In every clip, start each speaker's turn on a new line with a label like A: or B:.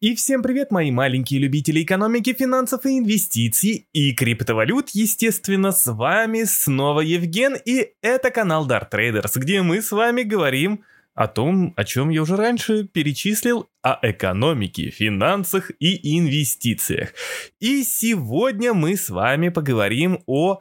A: И всем привет, мои маленькие любители экономики, финансов и инвестиций и криптовалют, естественно, с вами снова Евген, и это канал Dart Traders, где мы с вами говорим о том, о чем я уже раньше перечислил, о экономике, финансах и инвестициях. И сегодня мы с вами поговорим о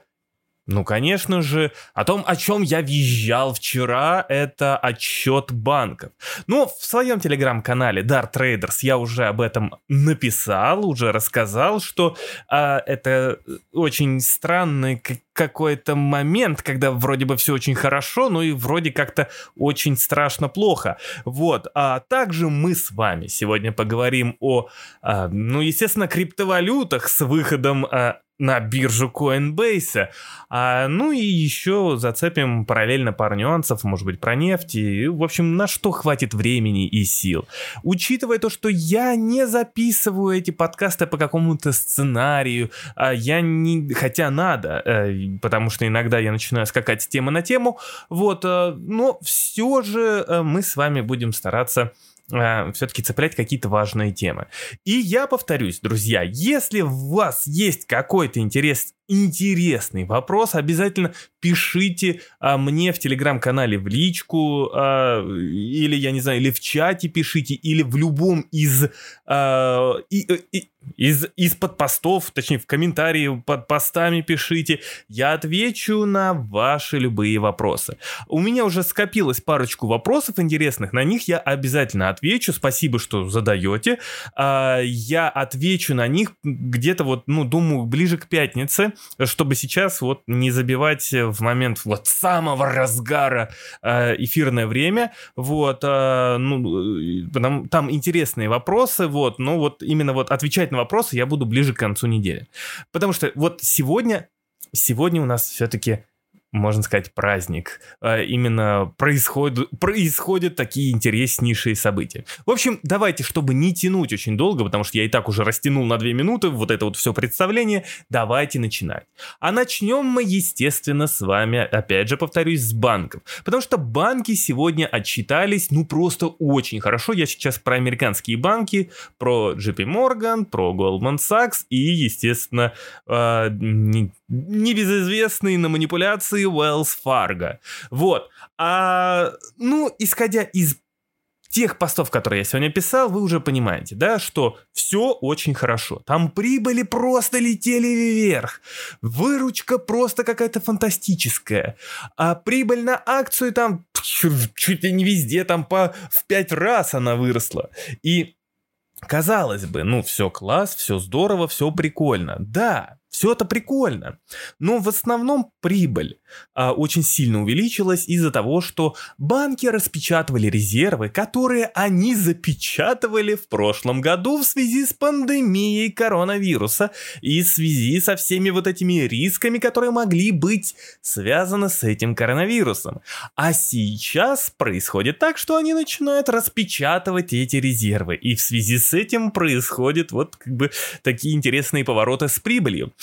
A: ну, конечно же, о том, о чем я визжал вчера, это отчет банков. Ну, в своем телеграм-канале Dart Traders я уже об этом написал, уже рассказал, что а, это очень странный какой-то момент, когда вроде бы все очень хорошо, но и вроде как-то очень страшно плохо. Вот. А также мы с вами сегодня поговорим о, а, ну, естественно, криптовалютах с выходом а, на биржу Coinbase. А, ну и еще зацепим параллельно пару нюансов, может быть, про нефть. И, в общем, на что хватит времени и сил. Учитывая то, что я не записываю эти подкасты по какому-то сценарию, а я не... хотя надо, э, потому что иногда я начинаю скакать с темы на тему, вот, э, но все же э, мы с вами будем стараться все-таки цеплять какие-то важные темы. И я повторюсь, друзья, если у вас есть какой-то интерес интересный вопрос, обязательно пишите а, мне в телеграм-канале в личку, а, или, я не знаю, или в чате пишите, или в любом из, а, и, и, из, из-под постов, точнее, в комментарии под постами пишите. Я отвечу на ваши любые вопросы. У меня уже скопилось парочку вопросов интересных, на них я обязательно отвечу. Спасибо, что задаете. А, я отвечу на них где-то вот, ну, думаю, ближе к пятнице чтобы сейчас вот не забивать в момент вот самого разгара э, эфирное время, вот, э, ну, там, там интересные вопросы, вот, но вот именно вот отвечать на вопросы я буду ближе к концу недели. Потому что вот сегодня, сегодня у нас все-таки можно сказать, праздник. А, именно происходят, происходят такие интереснейшие события. В общем, давайте, чтобы не тянуть очень долго, потому что я и так уже растянул на две минуты вот это вот все представление, давайте начинать. А начнем мы, естественно, с вами, опять же, повторюсь, с банков. Потому что банки сегодня отчитались, ну, просто очень хорошо. Я сейчас про американские банки, про JP Morgan, про Goldman Sachs и, естественно, э, небезызвестный на манипуляции Wells Fargo. Вот. А, ну, исходя из тех постов, которые я сегодня писал, вы уже понимаете, да, что все очень хорошо. Там прибыли просто летели вверх. Выручка просто какая-то фантастическая. А прибыль на акцию там чуть ли не везде, там по в пять раз она выросла. И казалось бы, ну все класс, все здорово, все прикольно. Да, все это прикольно, но в основном прибыль а, очень сильно увеличилась из-за того, что банки распечатывали резервы, которые они запечатывали в прошлом году в связи с пандемией коронавируса и в связи со всеми вот этими рисками, которые могли быть связаны с этим коронавирусом. А сейчас происходит так, что они начинают распечатывать эти резервы, и в связи с этим происходят вот как бы такие интересные повороты с прибылью.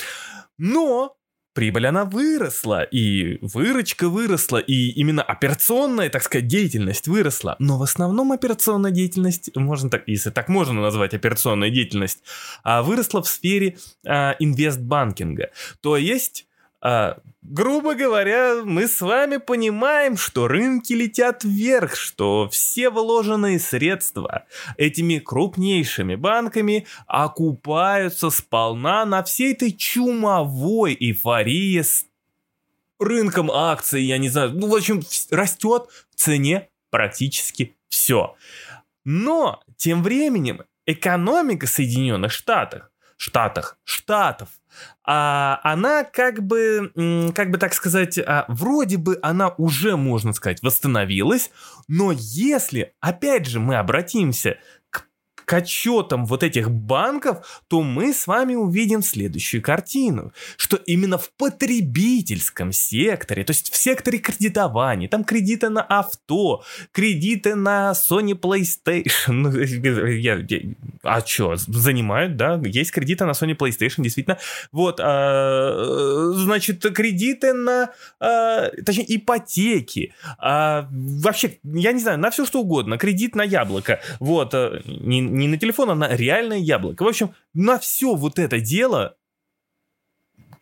A: Но прибыль она выросла, и выручка выросла, и именно операционная, так сказать, деятельность выросла. Но в основном операционная деятельность, можно так, если так можно назвать операционная деятельность, а, выросла в сфере а, инвестбанкинга. То есть а, грубо говоря, мы с вами понимаем, что рынки летят вверх, что все вложенные средства этими крупнейшими банками окупаются сполна на всей этой чумовой эйфории с рынком акций, я не знаю, ну, в общем, растет в цене практически все. Но тем временем экономика Соединенных Штатов, Штатах, Штатов а, она как бы, как бы так сказать, а, вроде бы она уже, можно сказать, восстановилась, но если, опять же, мы обратимся к отчетам вот этих банков, то мы с вами увидим следующую картину, что именно в потребительском секторе, то есть в секторе кредитования, там кредиты на авто, кредиты на Sony PlayStation, ну, я, я, а что, занимают, да, есть кредиты на Sony PlayStation, действительно. Вот, а, значит, кредиты на, а, точнее, ипотеки, а, вообще, я не знаю, на все что угодно, кредит на яблоко, вот, а, не, не на телефон, а на реальное яблоко. В общем, на все вот это дело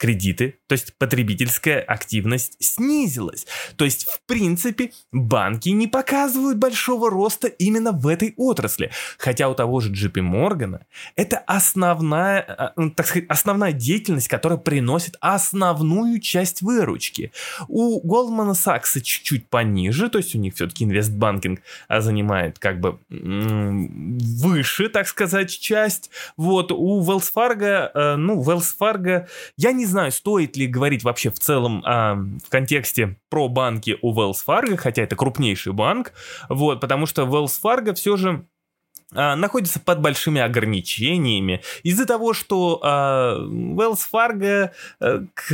A: кредиты, то есть потребительская активность снизилась. То есть, в принципе, банки не показывают большого роста именно в этой отрасли. Хотя у того же JP Morgan это основная, а, ну, так сказать, основная деятельность, которая приносит основную часть выручки. У Goldman Sachs чуть-чуть пониже, то есть у них все-таки инвестбанкинг а, занимает как бы выше, так сказать, часть. Вот у Wells Fargo, э, ну, Wells Fargo, я не знаю, стоит ли говорить вообще в целом а, в контексте про банки у Wells Fargo, хотя это крупнейший банк, вот, потому что Wells Fargo все же находится под большими ограничениями из-за того, что а, Wells Fargo... А, к,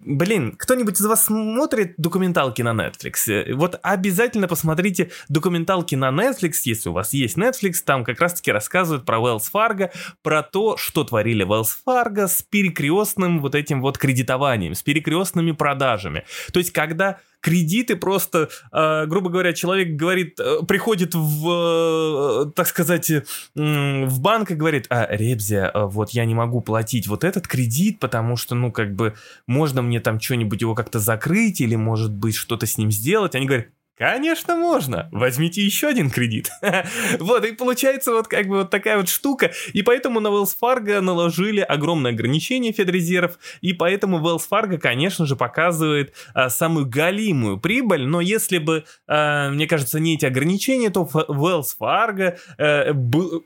A: блин, кто-нибудь из вас смотрит документалки на Netflix? Вот обязательно посмотрите документалки на Netflix, если у вас есть Netflix, там как раз-таки рассказывают про Wells Fargo, про то, что творили Wells Fargo с перекрестным вот этим вот кредитованием, с перекрестными продажами. То есть, когда кредиты просто, э, грубо говоря, человек говорит, э, приходит в, э, так сказать, э, в банк и говорит, а, Ребзя, э, вот я не могу платить вот этот кредит, потому что, ну, как бы, можно мне там что-нибудь его как-то закрыть или, может быть, что-то с ним сделать. Они говорят, Конечно, можно. Возьмите еще один кредит. вот, и получается вот как бы вот такая вот штука. И поэтому на Wells Fargo наложили огромное ограничение Федрезерв. И поэтому Wells Fargo, конечно же, показывает а, самую галимую прибыль. Но если бы, а, мне кажется, не эти ограничения, то Wells Fargo а,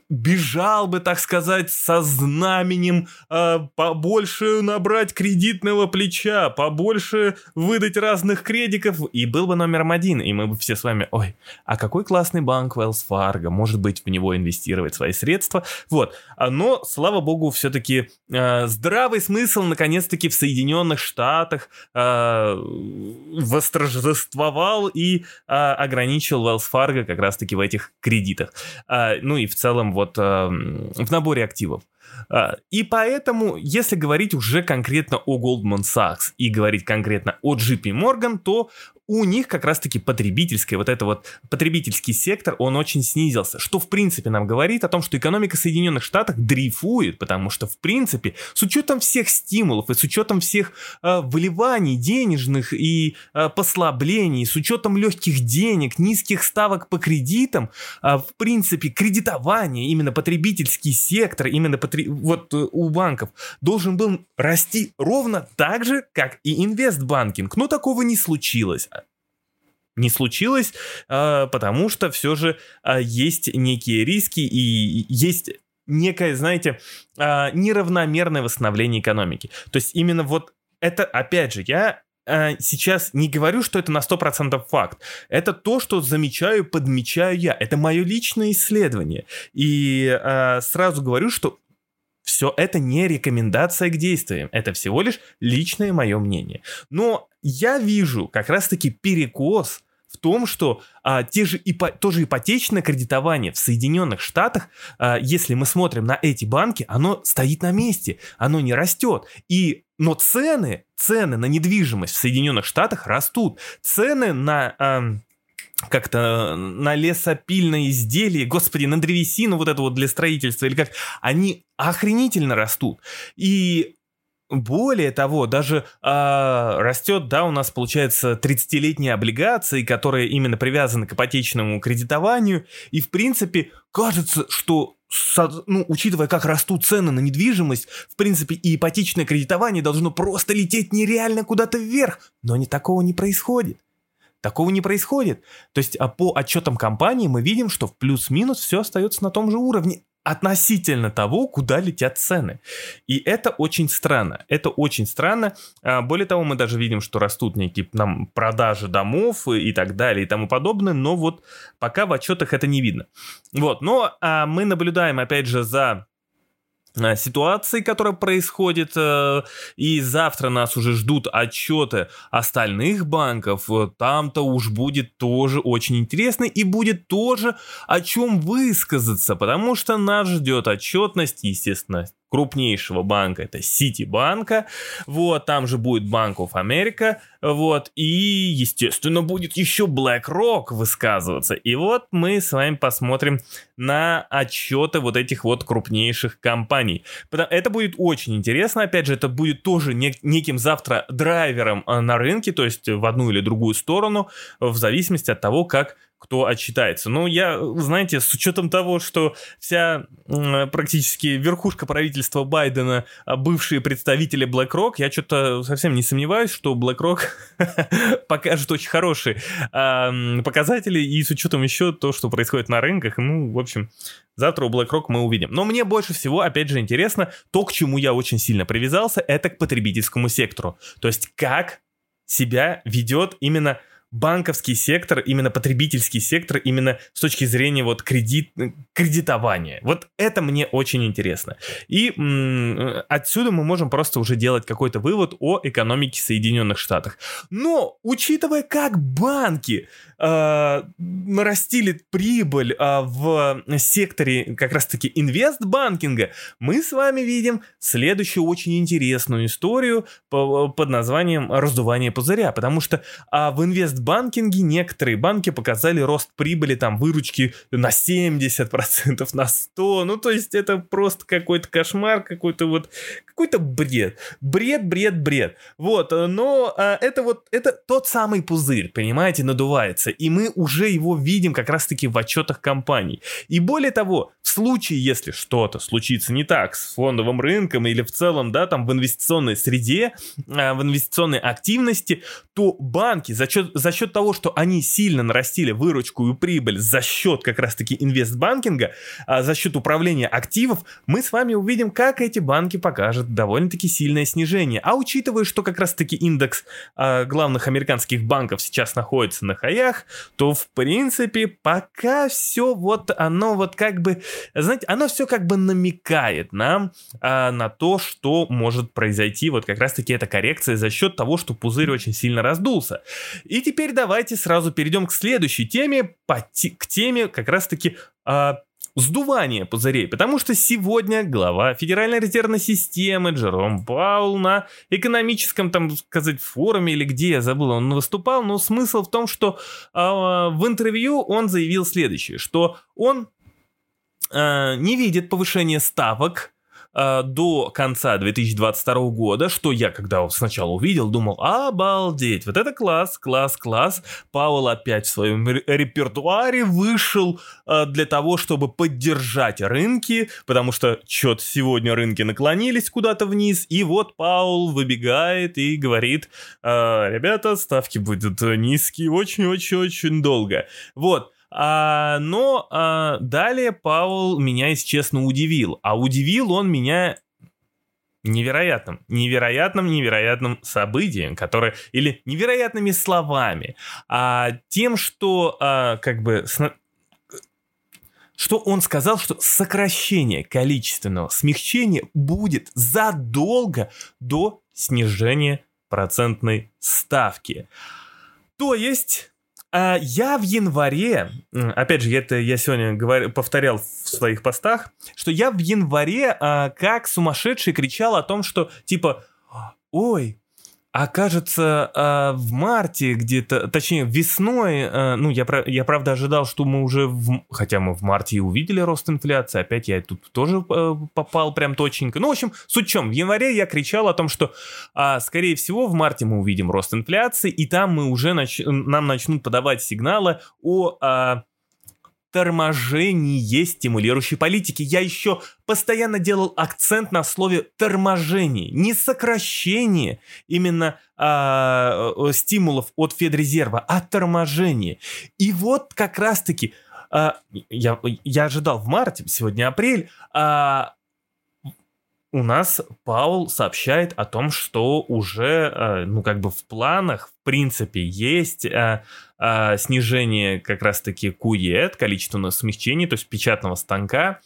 A: бежал бы, так сказать, со знаменем а, побольше набрать кредитного плеча, побольше выдать разных кредитов, и был бы номером один. И мы бы все с вами, ой, а какой классный банк Wells Fargo, может быть, в него инвестировать свои средства. Вот, а, но, слава богу, все-таки э, здравый смысл, наконец-таки, в Соединенных Штатах э, восторжествовал и э, ограничил Wells Fargo как раз-таки в этих кредитах. Э, ну и в целом вот э, в наборе активов. И поэтому, если говорить уже конкретно о Goldman Sachs и говорить конкретно о JP Morgan, то у них как раз-таки потребительская, вот это вот потребительский сектор, он очень снизился, что в принципе нам говорит о том, что экономика Соединенных Штатов дрейфует, потому что в принципе с учетом всех стимулов и с учетом всех э, выливаний денежных и э, послаблений, с учетом легких денег, низких ставок по кредитам, э, в принципе кредитование, именно потребительский сектор, именно потр... вот э, у банков должен был расти ровно так же, как и инвестбанкинг, но такого не случилось не случилось, а, потому что все же а, есть некие риски и есть некое, знаете, а, неравномерное восстановление экономики. То есть именно вот это, опять же, я сейчас не говорю, что это на 100% факт. Это то, что замечаю, подмечаю я. Это мое личное исследование. И э, сразу говорю, что все это не рекомендация к действиям. Это всего лишь личное мое мнение. Но я вижу как раз-таки перекос в том, что а, те же ипо, тоже ипотечное кредитование в Соединенных Штатах, а, если мы смотрим на эти банки, оно стоит на месте, оно не растет. И, но цены, цены на недвижимость в Соединенных Штатах растут. Цены на... А, как-то на лесопильные изделия, господи, на древесину вот это вот для строительства или как, они охренительно растут. И более того, даже э, растет, да, у нас получается 30-летние облигации, которые именно привязаны к ипотечному кредитованию, и в принципе кажется, что ну, учитывая, как растут цены на недвижимость, в принципе, и ипотечное кредитование должно просто лететь нереально куда-то вверх. Но не такого не происходит. Такого не происходит. То есть а по отчетам компании мы видим, что в плюс-минус все остается на том же уровне относительно того, куда летят цены. И это очень странно. Это очень странно. А, более того, мы даже видим, что растут некие нам продажи домов и так далее и тому подобное, но вот пока в отчетах это не видно. Вот, но а мы наблюдаем опять же за ситуации, которая происходит, э, и завтра нас уже ждут отчеты остальных банков, э, там-то уж будет тоже очень интересно и будет тоже о чем высказаться, потому что нас ждет отчетность, естественно, крупнейшего банка, это Ситибанка, вот, там же будет Bank of America, вот, и, естественно, будет еще BlackRock высказываться, и вот мы с вами посмотрим на отчеты вот этих вот крупнейших компаний. Это будет очень интересно, опять же, это будет тоже неким завтра драйвером э, на рынке, то есть в одну или другую сторону, в зависимости от того, как кто отчитается. Ну, я, знаете, с учетом того, что вся практически верхушка правительства Байдена, а, бывшие представители BlackRock, я что-то совсем не сомневаюсь, что BlackRock покажет очень хорошие э, показатели, и с учетом еще то, что происходит на рынках, ну, в общем, завтра у BlackRock мы увидим. Но мне больше всего, опять же, интересно, то, к чему я очень сильно привязался, это к потребительскому сектору. То есть, как себя ведет именно банковский сектор, именно потребительский сектор, именно с точки зрения вот кредит, кредитования. Вот это мне очень интересно. И м- отсюда мы можем просто уже делать какой-то вывод о экономике Соединенных Штатов. Но, учитывая, как банки э, нарастили прибыль э, в секторе как раз-таки инвестбанкинга, мы с вами видим следующую очень интересную историю по, под названием раздувание пузыря, потому что э, в инвест инвестбанкинге некоторые банки показали рост прибыли, там, выручки на 70%, на 100%. Ну, то есть это просто какой-то кошмар, какой-то вот, какой-то бред. Бред, бред, бред. Вот, но а, это вот, это тот самый пузырь, понимаете, надувается. И мы уже его видим как раз-таки в отчетах компаний. И более того, в случае, если что-то случится не так с фондовым рынком или в целом, да, там в инвестиционной среде, а, в инвестиционной активности, то банки за счет, за счет того, что они сильно нарастили выручку и прибыль за счет как раз-таки инвестбанкинга, а за счет управления активов, мы с вами увидим, как эти банки покажут довольно-таки сильное снижение. А учитывая, что как раз-таки индекс а, главных американских банков сейчас находится на хаях, то в принципе пока все вот оно вот как бы, знаете, оно все как бы намекает нам а, на то, что может произойти вот как раз-таки эта коррекция за счет того, что пузырь очень сильно раздулся. И теперь теперь давайте сразу перейдем к следующей теме, к теме как раз-таки а, сдувания пузырей, потому что сегодня глава Федеральной резервной системы Джером Паул на экономическом, там сказать, форуме или где, я забыл, он выступал, но смысл в том, что а, в интервью он заявил следующее, что он а, не видит повышения ставок э, до конца 2022 года, что я, когда сначала увидел, думал, обалдеть, вот это класс, класс, класс. Пауэлл опять в своем репертуаре вышел э, для того, чтобы поддержать рынки, потому что что-то сегодня рынки наклонились куда-то вниз, и вот Паул выбегает и говорит, э, ребята, ставки будут низкие очень-очень-очень долго. Вот. А, но а, далее Паул меня, если честно, удивил. А удивил он меня невероятным, невероятным, невероятным событием, которое, или невероятными словами, а тем, что а, как бы что он сказал, что сокращение количественного смягчения будет задолго до снижения процентной ставки. То есть а, я в январе, опять же, это я сегодня говорил, повторял в своих постах, что я в январе а, как сумасшедший кричал о том, что типа, ой, а кажется, в марте где-то, точнее, весной, э, ну, я, я правда ожидал, что мы уже, в, хотя мы в марте и увидели рост инфляции, опять я тут тоже э, попал прям точненько. Ну, в общем, суть в чем, в январе я кричал о том, что, а, скорее всего, в марте мы увидим рост инфляции, и там мы уже, нач, нам начнут подавать сигналы о а, торможение стимулирующей политики. Я еще постоянно делал акцент на слове торможение, не сокращение именно э, стимулов от Федрезерва, а торможение. И вот как раз-таки а, я, я ожидал в марте, сегодня апрель, а, у нас Паул сообщает о том, что уже, э, ну, как бы в планах, в принципе, есть э, э, снижение как раз-таки QE, количественного смягчения, то есть печатного станка,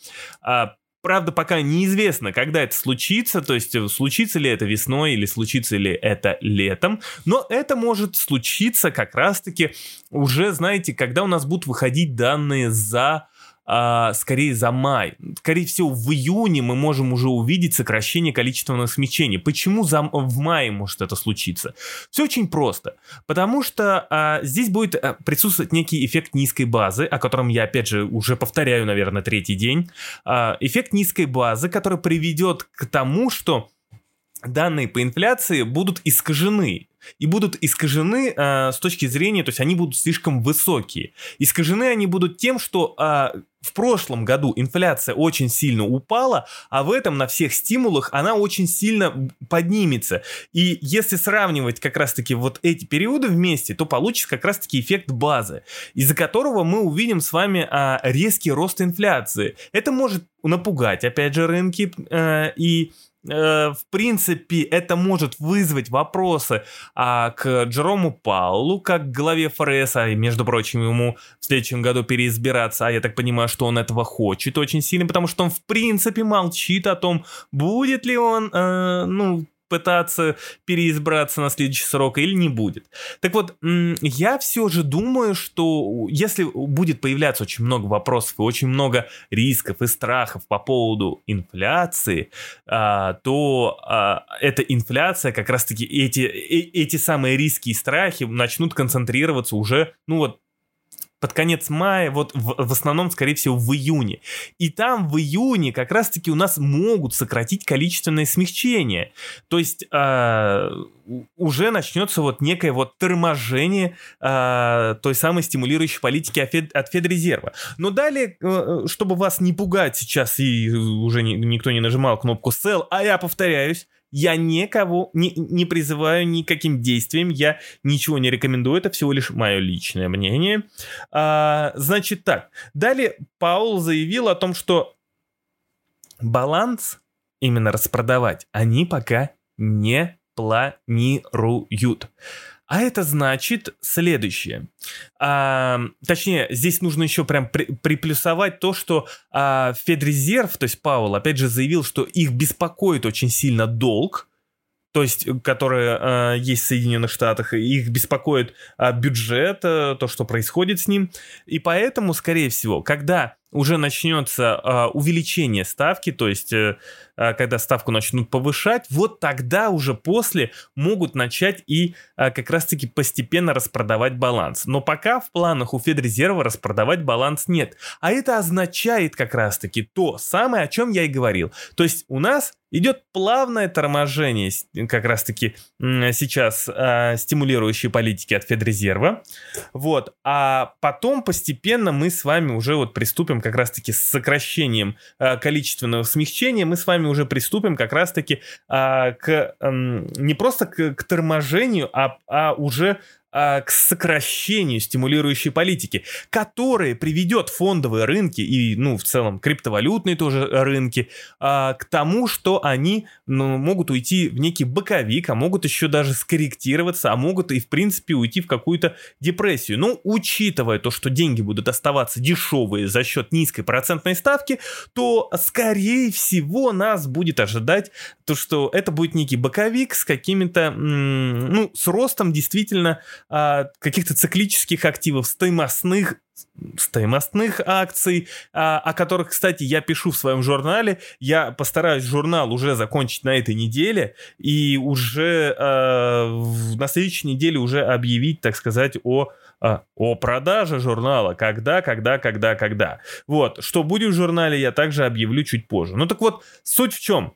A: Правда, пока неизвестно, когда это случится, то есть случится ли это весной или случится ли это летом, но это может случиться как раз-таки уже, знаете, когда у нас будут выходить данные за а, скорее за май. Скорее всего, в июне мы можем уже увидеть сокращение количественного смещения. Почему за, в мае может это случиться? Все очень просто. Потому что а, здесь будет а, присутствовать некий эффект низкой базы, о котором я, опять же, уже повторяю, наверное, третий день. А, эффект низкой базы, который приведет к тому, что данные по инфляции будут искажены и будут искажены э, с точки зрения, то есть они будут слишком высокие. Искажены они будут тем, что э, в прошлом году инфляция очень сильно упала, а в этом на всех стимулах она очень сильно поднимется. И если сравнивать как раз-таки вот эти периоды вместе, то получится как раз-таки эффект базы, из-за которого мы увидим с вами а, резкий рост инфляции. Это может напугать, опять же, рынки э, и в принципе, это может вызвать вопросы а, к Джерому Паулу, как главе ФРС, а, между прочим, ему в следующем году переизбираться, а я так понимаю, что он этого хочет очень сильно, потому что он, в принципе, молчит о том, будет ли он, э, ну, пытаться переизбраться на следующий срок или не будет. Так вот, я все же думаю, что если будет появляться очень много вопросов и очень много рисков и страхов по поводу инфляции, а, то а, эта инфляция, как раз-таки эти, э, эти самые риски и страхи начнут концентрироваться уже, ну вот, под конец мая, вот в, в основном, скорее всего, в июне. И там в июне как раз-таки у нас могут сократить количественное смягчение. То есть э, уже начнется вот некое вот торможение э, той самой стимулирующей политики от, Фед, Федрезерва. Но далее, э, чтобы вас не пугать сейчас, и уже никто не нажимал кнопку sell, а я повторяюсь, я никого не, не призываю никаким действиям, я ничего не рекомендую, это всего лишь мое личное мнение. А, значит так, далее Паул заявил о том, что баланс именно распродавать они пока не планируют. А это значит следующее. А, точнее, здесь нужно еще прям при, приплюсовать то, что а, Федрезерв, то есть Паул, опять же заявил, что их беспокоит очень сильно долг, то есть, которые э, есть в Соединенных Штатах, их беспокоит э, бюджет, э, то, что происходит с ним. И поэтому, скорее всего, когда уже начнется э, увеличение ставки, то есть э, а, когда ставку начнут повышать, вот тогда уже после могут начать и а, как раз-таки постепенно распродавать баланс. Но пока в планах у Федрезерва распродавать баланс нет. А это означает как раз-таки то самое, о чем я и говорил. То есть у нас идет плавное торможение как раз-таки сейчас э, стимулирующей политики от Федрезерва. Вот. А потом постепенно мы с вами уже вот приступим как раз-таки с сокращением э, количественного смягчения. Мы с вами уже приступим как раз-таки а, к а, не просто к, к торможению, а, а уже а, к сокращению стимулирующей политики, которая приведет фондовые рынки и, ну, в целом, криптовалютные тоже рынки а, к тому, что они ну, могут уйти в некий боковик, а могут еще даже скорректироваться, а могут и, в принципе, уйти в какую-то депрессию. Но, учитывая то, что деньги будут оставаться дешевые за счет низкой процентной ставки, то, скорее всего, нас будет ожидать то, что это будет некий боковик с какими-то, ну, с ростом действительно а, каких-то циклических активов, стоимостных стоимостных акций, а, о которых, кстати, я пишу в своем журнале. Я постараюсь журнал уже закончить на этой неделе и уже э, на следующей неделе уже объявить, так сказать, о а, о продаже журнала. Когда, когда, когда, когда. Вот. Что будет в журнале, я также объявлю чуть позже. Ну так вот, суть в чем?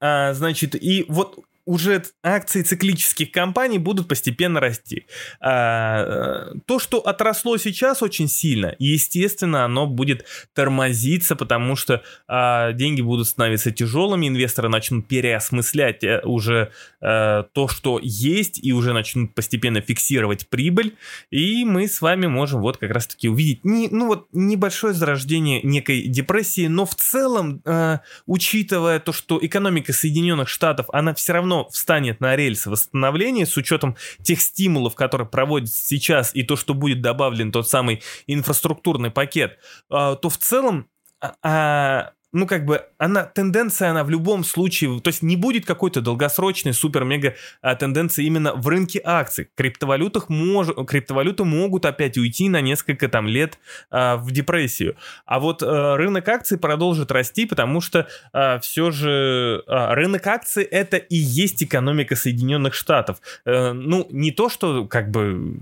A: А, значит, и вот уже акции циклических компаний будут постепенно расти. А, то, что отросло сейчас очень сильно, естественно, оно будет тормозиться, потому что а, деньги будут становиться тяжелыми, инвесторы начнут переосмыслять э, уже а, то, что есть, и уже начнут постепенно фиксировать прибыль, и мы с вами можем вот как раз-таки увидеть не, ну вот небольшое зарождение некой депрессии, но в целом, а, учитывая то, что экономика Соединенных Штатов, она все равно встанет на рельсы восстановления с учетом тех стимулов, которые проводятся сейчас, и то, что будет добавлен тот самый инфраструктурный пакет, а, то в целом а, а, ну, как бы, она, тенденция, она в любом случае, то есть не будет какой-то долгосрочной супер-мега а, тенденции именно в рынке акций. Криптовалютах мож, криптовалюты могут опять уйти на несколько там лет а, в депрессию. А вот а, рынок акций продолжит расти, потому что а, все же а, рынок акций это и есть экономика Соединенных Штатов. А, ну, не то, что как бы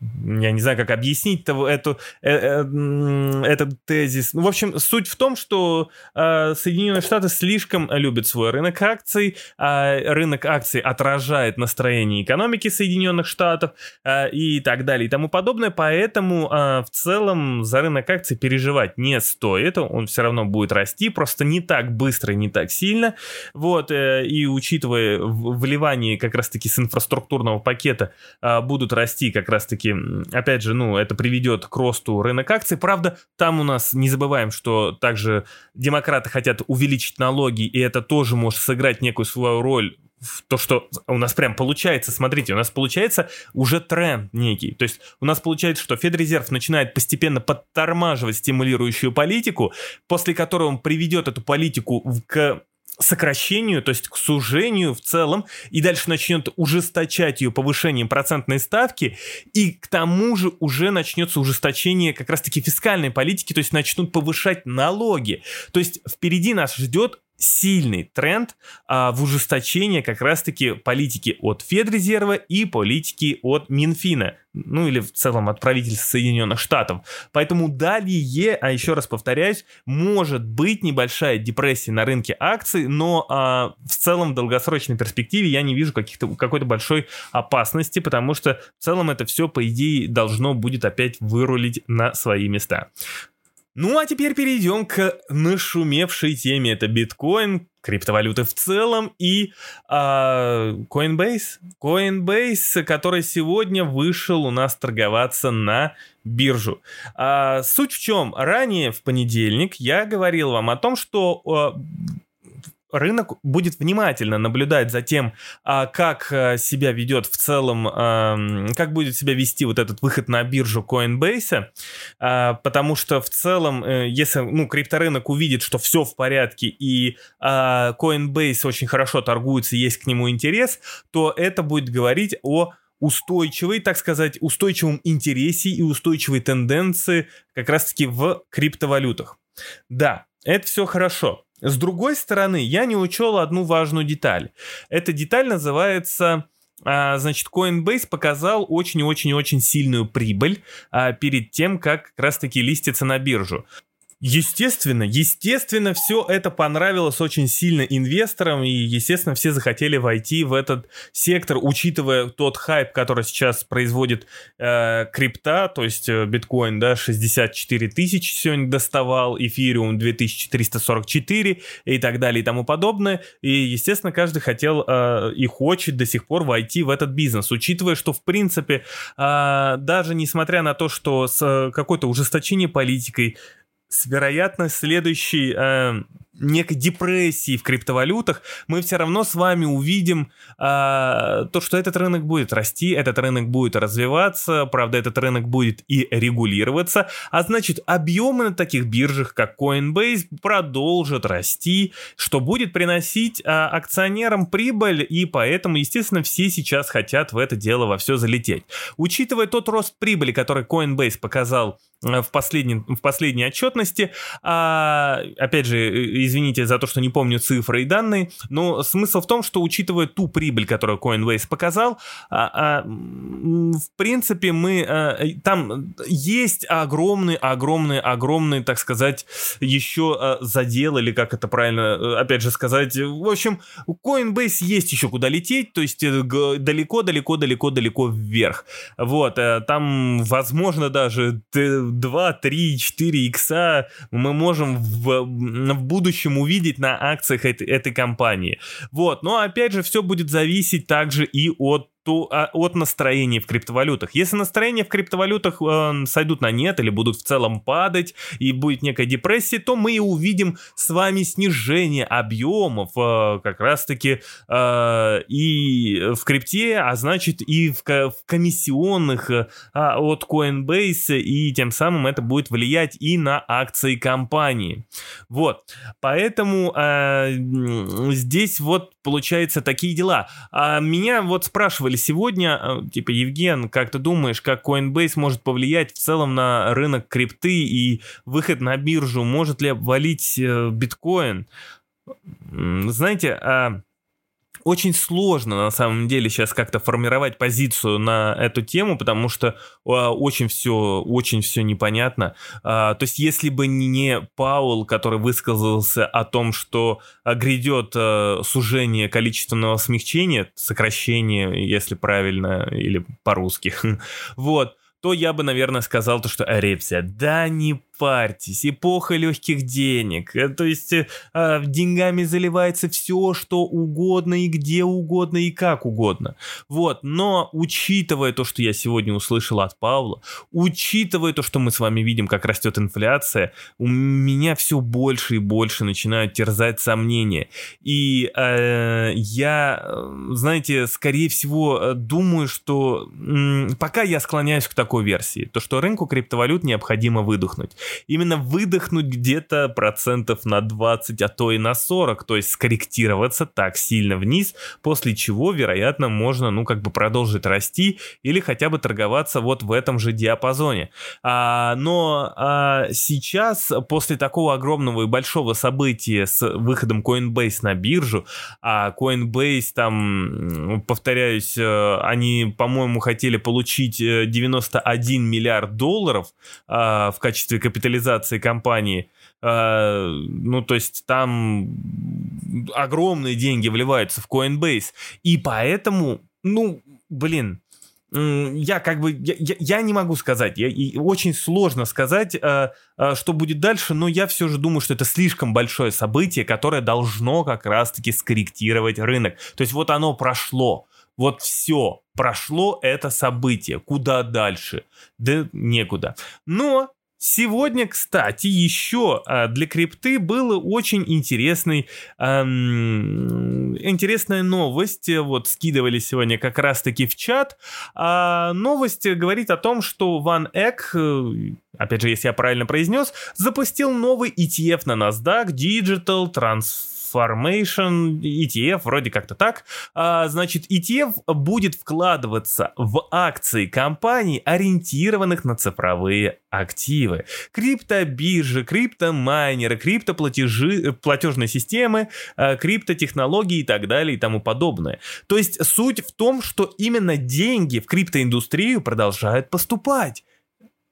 A: я не знаю, как объяснить -то эту, э, э, этот тезис. Ну, в общем, суть в том, что э, Соединенные Штаты слишком любят свой рынок акций, э, рынок акций отражает настроение экономики Соединенных Штатов и так далее и тому подобное, поэтому в целом за рынок акций переживать не стоит, он все равно будет расти, просто не так быстро не так сильно, вот, и учитывая вливание как раз-таки с инфраструктурного пакета будут расти как раз-таки опять же, ну, это приведет к росту рынок акций. Правда, там у нас, не забываем, что также демократы хотят увеличить налоги, и это тоже может сыграть некую свою роль то, что у нас прям получается, смотрите, у нас получается уже тренд некий. То есть у нас получается, что Федрезерв начинает постепенно подтормаживать стимулирующую политику, после которой он приведет эту политику к сокращению, то есть к сужению в целом, и дальше начнет ужесточать ее повышением процентной ставки, и к тому же уже начнется ужесточение как раз-таки фискальной политики, то есть начнут повышать налоги. То есть впереди нас ждет сильный тренд а, в ужесточение как раз-таки политики от Федрезерва и политики от Минфина, ну или в целом от правительства Соединенных Штатов. Поэтому далее, а еще раз повторяюсь, может быть небольшая депрессия на рынке акций, но а, в целом в долгосрочной перспективе я не вижу каких-то, какой-то большой опасности, потому что в целом это все, по идее, должно будет опять вырулить на свои места. Ну а теперь перейдем к нашумевшей теме. Это биткоин, криптовалюты в целом и а, Coinbase. Coinbase, который сегодня вышел у нас торговаться на биржу. А, суть в чем? Ранее в понедельник я говорил вам о том, что а, рынок будет внимательно наблюдать за тем, а, как э, себя ведет в целом, как будет себя вести вот этот выход на биржу Coinbase, а, потому что в целом, э, если ну, крипторынок увидит, что все в порядке и а, Coinbase очень хорошо торгуется, есть к нему интерес, то это будет говорить о устойчивой, так сказать, устойчивом интересе и устойчивой тенденции как раз-таки в криптовалютах. Да, это все хорошо. С другой стороны, я не учел одну важную деталь. Эта деталь называется а, значит, Coinbase показал очень-очень-очень сильную прибыль а, перед тем, как как раз-таки листиться на биржу. Естественно, естественно, все это понравилось очень сильно инвесторам, и, естественно, все захотели войти в этот сектор, учитывая тот хайп, который сейчас производит э, крипта, то есть э, биткоин, да, 64 тысячи сегодня доставал, эфириум 2344 и так далее и тому подобное. И, естественно, каждый хотел э, и хочет до сих пор войти в этот бизнес, учитывая, что, в принципе, э, даже несмотря на то, что с э, какой-то ужесточением политикой, вероятно следующей э, некой депрессии в криптовалютах, мы все равно с вами увидим э, то, что этот рынок будет расти, этот рынок будет развиваться, правда, этот рынок будет и регулироваться, а значит, объемы на таких биржах, как Coinbase, продолжат расти, что будет приносить э, акционерам прибыль, и поэтому, естественно, все сейчас хотят в это дело во все залететь. Учитывая тот рост прибыли, который Coinbase показал Э, в, последнем, в последней отчетности. А, опять же, э, извините за то, что не помню цифры и данные, но смысл в том, что учитывая ту прибыль, которую Coinbase показал, а, а, в принципе, мы а, там есть огромный, огромный, огромный, так сказать, еще а, задел, или как это правильно, опять же сказать. В общем, у Coinbase есть еще куда лететь, то есть далеко, далеко, далеко, далеко вверх. Вот, там, возможно, даже 2, 3, 4 икса мы можем в, в будущем увидеть на акциях этой, этой компании. Вот, но опять же все будет зависеть также и от то, а, от настроения в криптовалютах. Если настроения в криптовалютах э, сойдут на нет или будут в целом падать и будет некая депрессия, то мы и увидим с вами снижение объемов э, как раз-таки э, и в крипте, а значит и в, в комиссионных э, от Coinbase, и тем самым это будет влиять и на акции компании. Вот, поэтому э, здесь вот получается такие дела. А меня вот спрашивали сегодня, э, типа, Евген, как ты думаешь, как Coinbase может повлиять в целом на рынок крипты и выход на биржу? Может ли обвалить э, биткоин? Знаете, а очень сложно на самом деле сейчас как-то формировать позицию на эту тему, потому что а, очень все, очень все непонятно. А, то есть, если бы не Паул, который высказался о том, что грядет а, сужение количественного смягчения, сокращение, если правильно, или по-русски, вот, то я бы, наверное, сказал то, что, ребята, да не парьтесь, эпоха легких денег. Э, то есть э, а, деньгами заливается все, что угодно и где угодно и как угодно. Вот, но учитывая то, что я сегодня услышал от Павла, учитывая то, что мы с вами видим, как растет инфляция, у меня все больше и больше начинают терзать сомнения. И э, я, э, знаете, скорее всего, думаю, что м, пока я склоняюсь к такой версии, то что рынку криптовалют необходимо выдохнуть. Именно выдохнуть где-то процентов на 20, а то и на 40, то есть скорректироваться так сильно вниз, после чего, вероятно, можно, ну, как бы продолжить расти или хотя бы торговаться вот в этом же диапазоне. А, но а, сейчас, после такого огромного и большого события с выходом Coinbase на биржу, а Coinbase там, повторяюсь, э, они, по-моему, хотели получить э, 90 1 миллиард долларов а, в качестве капитализации компании, а, ну, то есть там огромные деньги вливаются в Coinbase. И поэтому, ну, блин, я как бы я, я, я не могу сказать, я, и очень сложно сказать, э, э, что будет дальше, но я все же думаю, что это слишком большое событие, которое должно как раз-таки скорректировать рынок. То есть вот оно прошло, вот все, прошло это событие, куда дальше? Да некуда. Но Сегодня, кстати, еще а, для крипты было очень интересный, эм, интересная новость. Вот скидывали сегодня как раз-таки в чат. А, новость говорит о том, что Ван э, опять же, если я правильно произнес, запустил новый ETF на NASDAQ Digital Transfer Formation ETF, вроде как-то так. А, значит, ETF будет вкладываться в акции компаний, ориентированных на цифровые активы. Криптобиржи, криптомайнеры, криптоплатежи, платежные системы, а, криптотехнологии и так далее и тому подобное. То есть суть в том, что именно деньги в криптоиндустрию продолжают поступать.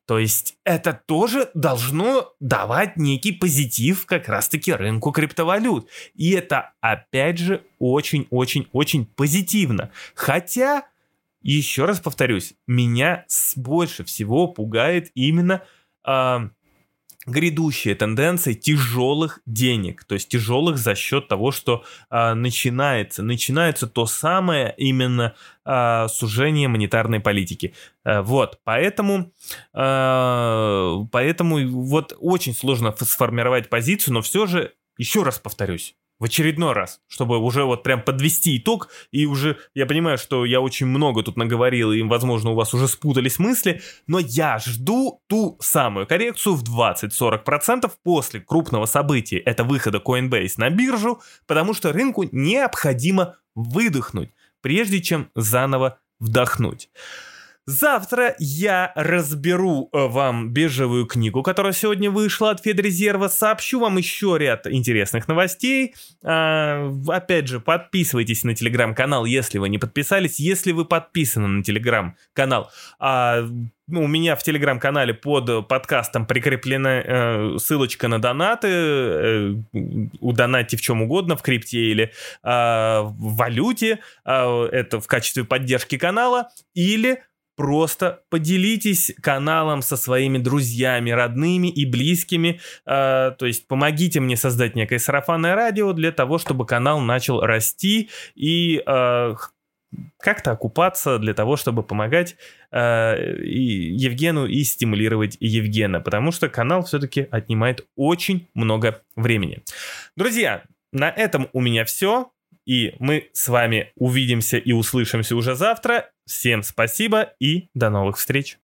A: То есть это тоже должно давать некий позитив как раз-таки рынку криптовалют. И это опять же очень-очень-очень позитивно. Хотя, еще раз повторюсь, меня больше всего пугает именно... Э, грядущая тенденция тяжелых денег, то есть тяжелых за счет того, что а, начинается, начинается то самое именно а, сужение монетарной политики. А, вот, поэтому, а, поэтому вот очень сложно сформировать позицию, но все же, еще раз повторюсь, в очередной раз, чтобы уже вот прям подвести итог, и уже, я понимаю, что я очень много тут наговорил, и, возможно, у вас уже спутались мысли, но я жду ту самую коррекцию в 20-40% после крупного события, это выхода Coinbase на биржу, потому что рынку необходимо выдохнуть, прежде чем заново вдохнуть. Завтра я разберу э, вам бежевую книгу, которая сегодня вышла от Федрезерва, сообщу вам еще ряд интересных новостей. А, опять же, подписывайтесь на телеграм-канал, если вы не подписались. Если вы подписаны на телеграм-канал, а, ну, у меня в телеграм-канале под подкастом прикреплена э, ссылочка на донаты. Э, удонатьте в чем угодно, в крипте или э, в валюте. Э, это в качестве поддержки канала. Или Просто поделитесь каналом со своими друзьями, родными и близкими. Э, то есть помогите мне создать некое сарафанное радио для того, чтобы канал начал расти и э, как-то окупаться для того, чтобы помогать э, и Евгену и стимулировать Евгена, потому что канал все-таки отнимает очень много времени. Друзья, на этом у меня все. И мы с вами увидимся и услышимся уже завтра. Всем спасибо и до новых встреч.